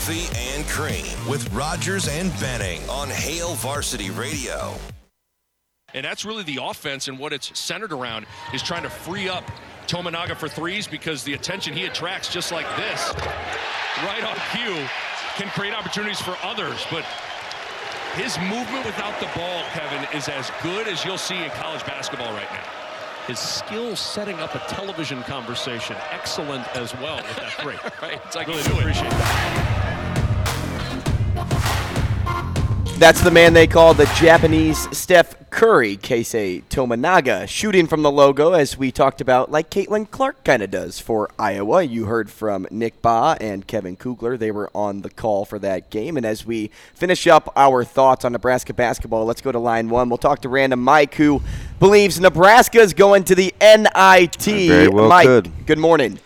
Coffee and Cream with Rogers and Benning on Hail Varsity Radio. And that's really the offense and what it's centered around is trying to free up Tominaga for threes because the attention he attracts just like this, right on cue, can create opportunities for others. But his movement without the ball, Kevin, is as good as you'll see in college basketball right now. His skill setting up a television conversation, excellent as well with that three. right? It's like really do appreciate That's the man they call the Japanese Steph Curry, Keisei Tominaga, shooting from the logo, as we talked about, like Caitlin Clark kind of does for Iowa. You heard from Nick Bahe and Kevin Kugler. They were on the call for that game. And as we finish up our thoughts on Nebraska basketball, let's go to line one. We'll talk to Random Mike, who believes Nebraska is going to the NIT. Very well Mike, could. good morning.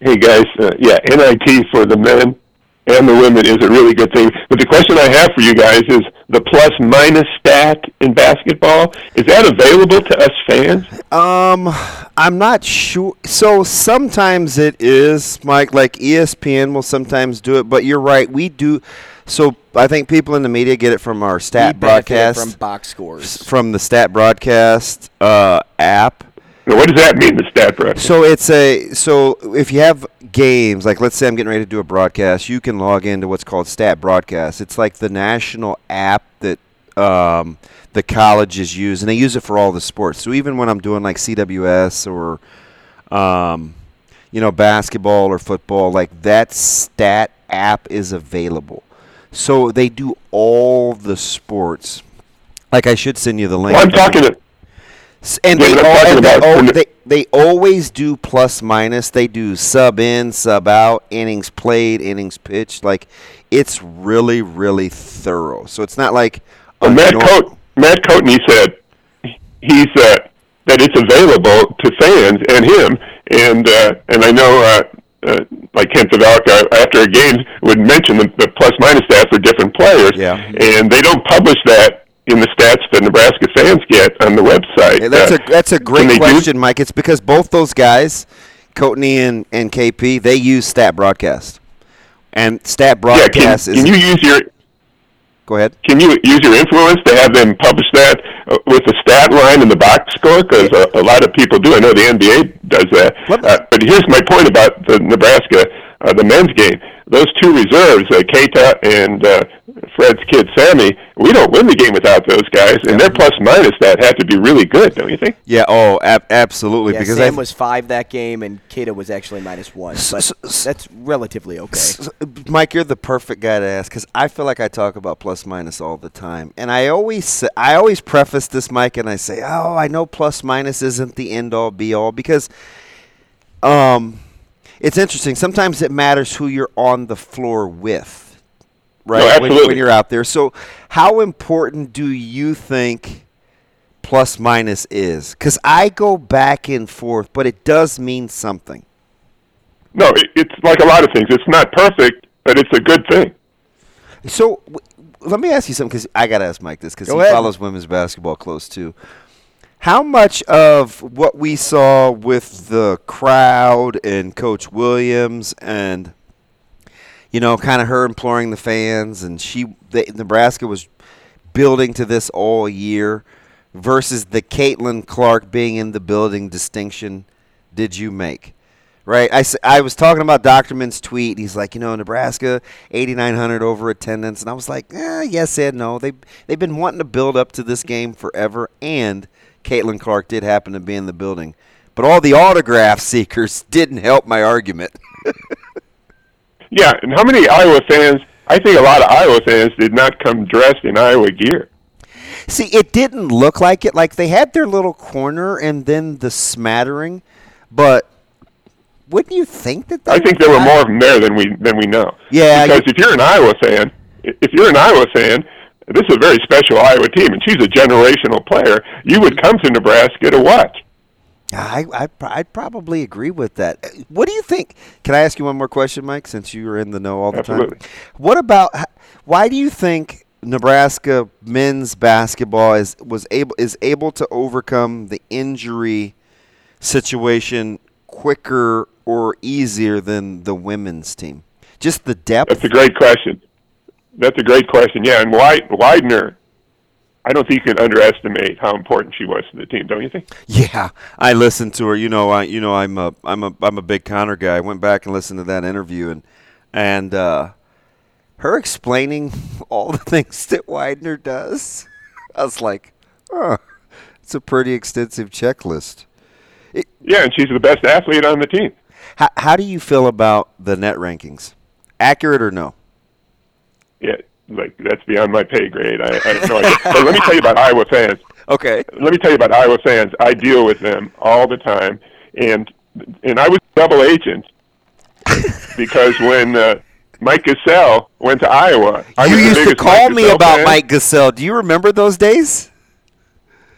Hey guys, uh, yeah, NIT for the men and the women is a really good thing. But the question I have for you guys is the plus minus stat in basketball is that available to us fans? Um, I'm not sure. So sometimes it is, Mike. Like ESPN will sometimes do it, but you're right. We do. So I think people in the media get it from our stat We broadcast, from box scores. from the stat broadcast uh, app. Now, what does that mean, the stat broadcast? So it's a so if you have games like let's say I'm getting ready to do a broadcast, you can log into what's called Stat Broadcast. It's like the national app that um, the colleges use, and they use it for all the sports. So even when I'm doing like CWS or um, you know basketball or football, like that stat app is available. So they do all the sports. Like I should send you the link. Well, I'm talking to, And Yeah, they, but I'm al- talking and they, about al- when the- they, they always do plus minus. They do sub in, sub out, innings played, innings pitched. Like it's really, really thorough. So it's not like well, a Matt nor- Coat, Matt Coatney said he's uh, that it's available to fans and him, and uh, and I know. Uh, uh, like Kent Pavelka, after a game, would mention the, the plus minus stats for different players, Yeah. and they don't publish that in the stats that Nebraska fans get on the website. That's Uh, a that's a great they do- question, Mike. It's because both those guys, Coatney and, and KP, they use Stat Broadcast, and Stat broadcast Yeah, can, Broadcast can you use your go ahead. can you use your influence to have them publish that uh, with the stat line and the box score? Because a, a lot of people do. I know the NBA does that. Uh, but here's my point about the Nebraska, uh, the men's game. Those two reserves, uh, Keita and uh, Fred's kid Sammy, we don't win the game without those guys, and their plus minus that had to be really good, don't you think? Yeah. Oh, ab- absolutely. Yeah, because Sam I, was five that game, and Keita was actually minus one. But S- s- that's relatively okay. Mike, you're the perfect guy to ask because I feel like I talk about plus minus all the time, and I always say, I always preface this, Mike, and I say, "Oh, I know plus minus isn't the end all be all because, um, it's interesting. Sometimes it matters who you're on the floor with, right? No, when, absolutely. when you're out there. So, how important do you think?" Plus minus is because I go back and forth, but it does mean something. No, it, it's like a lot of things. It's not perfect, but it's a good thing. So w- let me ask you something because I got to ask Mike this because he ahead. follows women's basketball close too. How much of what we saw with the crowd and Coach Williams and you know, kind of her imploring the fans and she the, Nebraska was building to this all year versus the Caitlin Clark being in the building distinction did you make? Right, I, I was talking about Doctorman's tweet. He's like, you know, Nebraska, 8,900 over attendance, and I was like, eh, yes and no. They they've been wanting to build up to this game forever, and Caitlin Clark did happen to be in the building, but all the autograph seekers didn't help my argument. Yeah, and how many Iowa fans? I think a lot of Iowa fans did not come dressed in Iowa gear. See, it didn't look like it. Like they had their little corner and then the smattering, but wouldn't you think that? I think there were more of them there than we than we know. Yeah, Because if you're an Iowa fan, if you're an Iowa fan, this is a very special Iowa team, and she's a generational player. You would come to Nebraska to watch. I, I I'd probably agree with that. What do you think? Can I ask you one more question, Mike? Since you are in the know all the Absolutely. time, what about? Why do you think Nebraska men's basketball is was able is able to overcome the injury situation quicker or easier than the women's team? Just the depth. That's a great question. That's a great question. Yeah, and Wid- Weidner, I don't think you can underestimate how important she was to the team. Don't you think? Yeah, I listened to her. You know, I you know I'm a I'm a I'm a big Connor guy. I went back and listened to that interview and and uh, her explaining all the things that Weidner does. I was like, oh, it's a pretty extensive checklist. Yeah, and she's the best athlete on the team. How how do you feel about the net rankings? Accurate or no? Yeah, like that's beyond my pay grade. I, I have no idea. but let me tell you about Iowa fans. Okay. let me tell you about Iowa fans. I deal with them all the time, and and I was a double agent because when uh, Mike Gesell went to Iowa, I you used to call me about fan. Mike Gesell. Do you remember those days?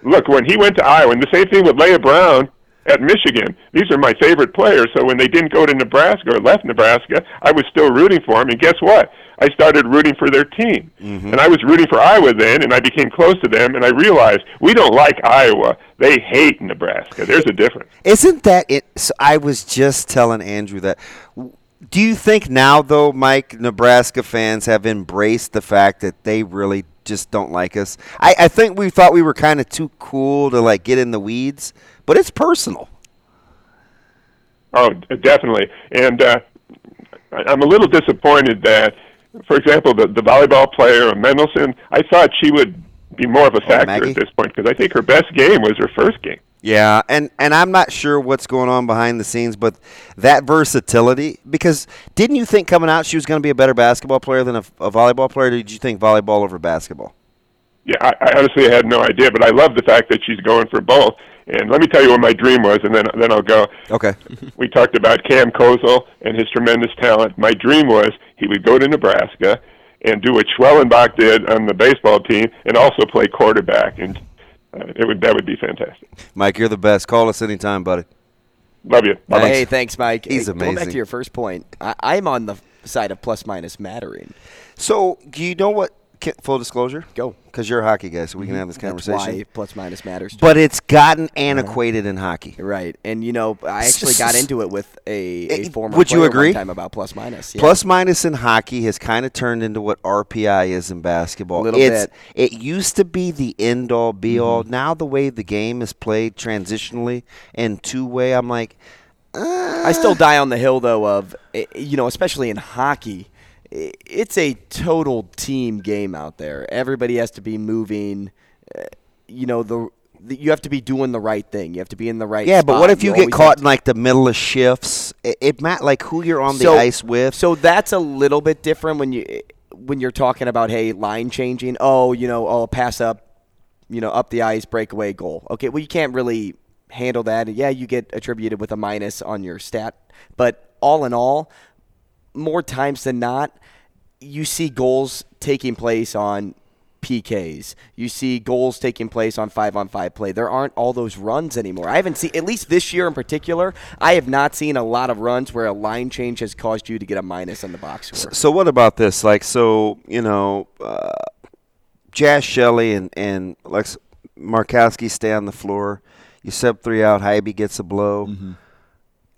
Look, when he went to Iowa, and the same thing with Leah Brown at Michigan. These are my favorite players. So when they didn't go to Nebraska or left Nebraska, I was still rooting for them. And guess what? I started rooting for their team. Mm-hmm. And I was rooting for Iowa then, and I became close to them, and I realized we don't like Iowa. They hate Nebraska. There's a difference. Isn't that it? So I was just telling Andrew that. Do you think now, though, Mike, Nebraska fans have embraced the fact that they really just don't like us? I, I think we thought we were kind of too cool to like get in the weeds, but it's personal. Oh, definitely. And uh, I'm a little disappointed that, for example, the, the volleyball player, Mendelson, I thought she would be more of a factor Maggie? at this point because I think her best game was her first game. Yeah, and and I'm not sure what's going on behind the scenes, but that versatility. Because didn't you think coming out she was going to be a better basketball player than a, a volleyball player? Or did you think volleyball over basketball? Yeah, I, I honestly had no idea, but I love the fact that she's going for both. And let me tell you what my dream was, and then then I'll go. Okay. We talked about Cam Kozel and his tremendous talent. My dream was he would go to Nebraska and do what Schwellenbach did on the baseball team, and also play quarterback. And uh, it would that would be fantastic. Mike, you're the best. Call us anytime, buddy. Love you. Bye bye. Hey, thanks, Mike. He's Hey, Going back to your first point, I, I'm on the side of plus minus mattering. So, do you know what? Ca- Full disclosure, Go. Mm-hmm. because you're a hockey guy, so we can have this That's conversation. why plus minus matters. But it's gotten antiquated in hockey. right, and you know, I actually got into it with a, a Eh, former. would you agree? Time about plus minus. Yeah. Plus minus in hockey has kind of turned into what RPI is in basketball. Little it's, bit. It used to be the end all be all. Mm-hmm. Now the way the game is played transitionally and two way, I'm like, I still die on the hill though of eh, you know, especially in hockey, it's a total team game out there. Everybody has to be moving. eh, You know the. You have to be doing the right thing. You have to be in the right. yeah. But what if you, get caught in like the middle of shifts? It, it ma- like who you're on the ice with. So that's a little bit different when you when you're talking about hey line changing. Oh, you know, oh pass up, you know, up the ice, breakaway goal. Okay, well you can't really handle that. Yeah, you get attributed with a minus on your stat, but all in all, more times than not, you see goals taking place on PKs. You see goals taking place on five on five play. There aren't all those runs anymore. I haven't seen, at least this year in particular, I have not seen a lot of runs where a line change has caused you to get a minus on the box score. So what about this? Like, so you know, uh, Jaz Shelley and and Lex Markowski stay on the floor. You sub three out. Haiby gets a blow.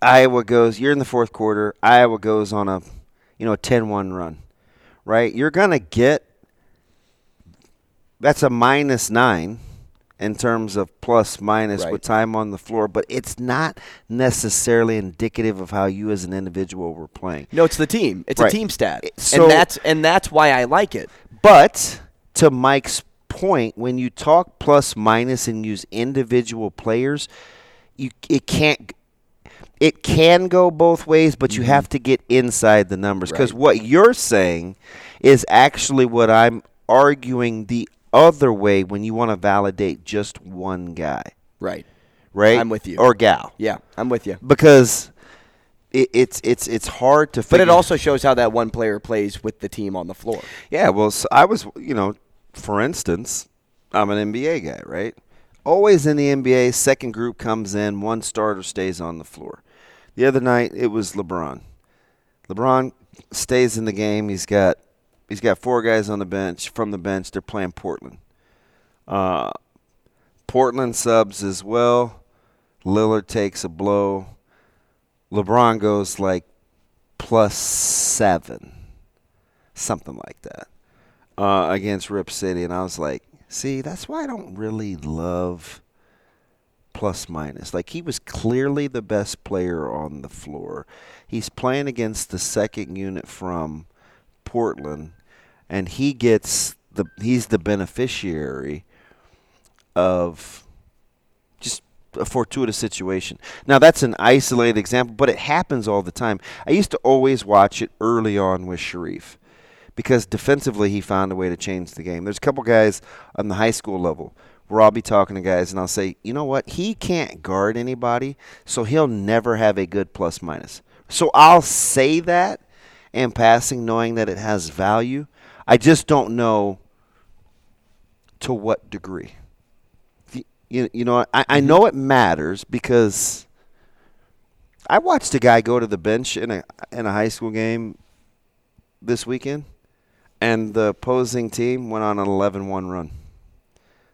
Iowa goes. You're in the fourth quarter. Iowa goes on a, you know, a 10-1 run, right? You're gonna get. That's a minus nine. In terms of plus minus Right. with time on the floor, but it's not necessarily indicative of how you as an individual were playing. No, it's the team. It's Right. a team stat, So- and that's and that's why I like it. But to Mike's point, when you talk plus minus and use individual players, you it can't it can go both ways, but you mm-hmm. have to get inside the numbers because Right. what you're saying is actually what I'm arguing the other way when you want to validate just one guy, Right. right? I'm with you. Or gal, Yeah, I'm with you. because it, it's it's it's hard to. But it also shows how that one player plays with the team on the floor. Yeah, well, so I was, you know, for instance, I'm an NBA guy, right? Always in the NBA, second group comes in, one starter stays on the floor. The other night, it was LeBron. LeBron stays in the game. He's got he's got four guys on the bench from the bench. They're playing Portland. Uh, Portland subs as well. Lillard takes a blow. LeBron goes like plus seven something like that uh, against Rip City, and I was like, see, that's why I don't really love plus minus. Like he was clearly the best player on the floor. He's playing against the second unit from Portland, and he gets the he's the beneficiary of just a fortuitous situation. Now that's an isolated example, but it happens all the time. I used to always watch it early on with Sharif because defensively he found a way to change the game. There's a couple guys on the high school level where I'll be talking to guys and I'll say, you know what, he can't guard anybody, so he'll never have a good plus minus. So I'll say that in passing, knowing that it has value. I just don't know to what degree. You, you know, I, I mm-hmm. know it matters because I watched a guy go to the bench in a in a high school game this weekend, and the opposing team went on an 11-1 run.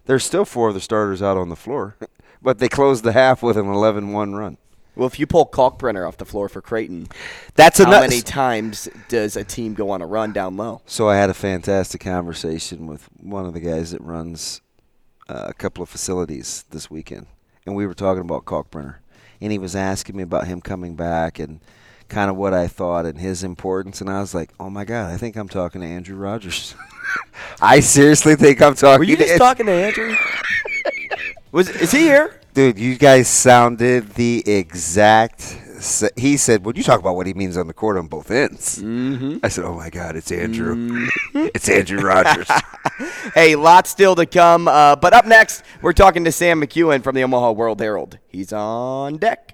There's still four of the starters out on the floor, but they closed the half with an 11-1 run. Well, if you pull Kalkbrenner off the floor for Creighton, That's how many times does a team go on a run down low? So I had a fantastic conversation with one of the guys that runs uh, a couple of facilities this weekend, and we were talking about Kalkbrenner, and he was asking me about him coming back and kind of what I thought and his importance, and I was like, "Oh my God, I think I'm talking to Andrew Rogers." I seriously think I'm talking. Were you to just An- talking to Andrew? Was is he here? Dude, you guys sounded the exact. He said, "When you talk about what he means on the court on both ends," mm-hmm. I said, "Oh my God, it's Andrew! Mm-hmm. it's Andrew Rogers." Hey, lots still to come. Uh, but up next, we're talking to Sam McKewon from the Omaha World Herald. He's on deck.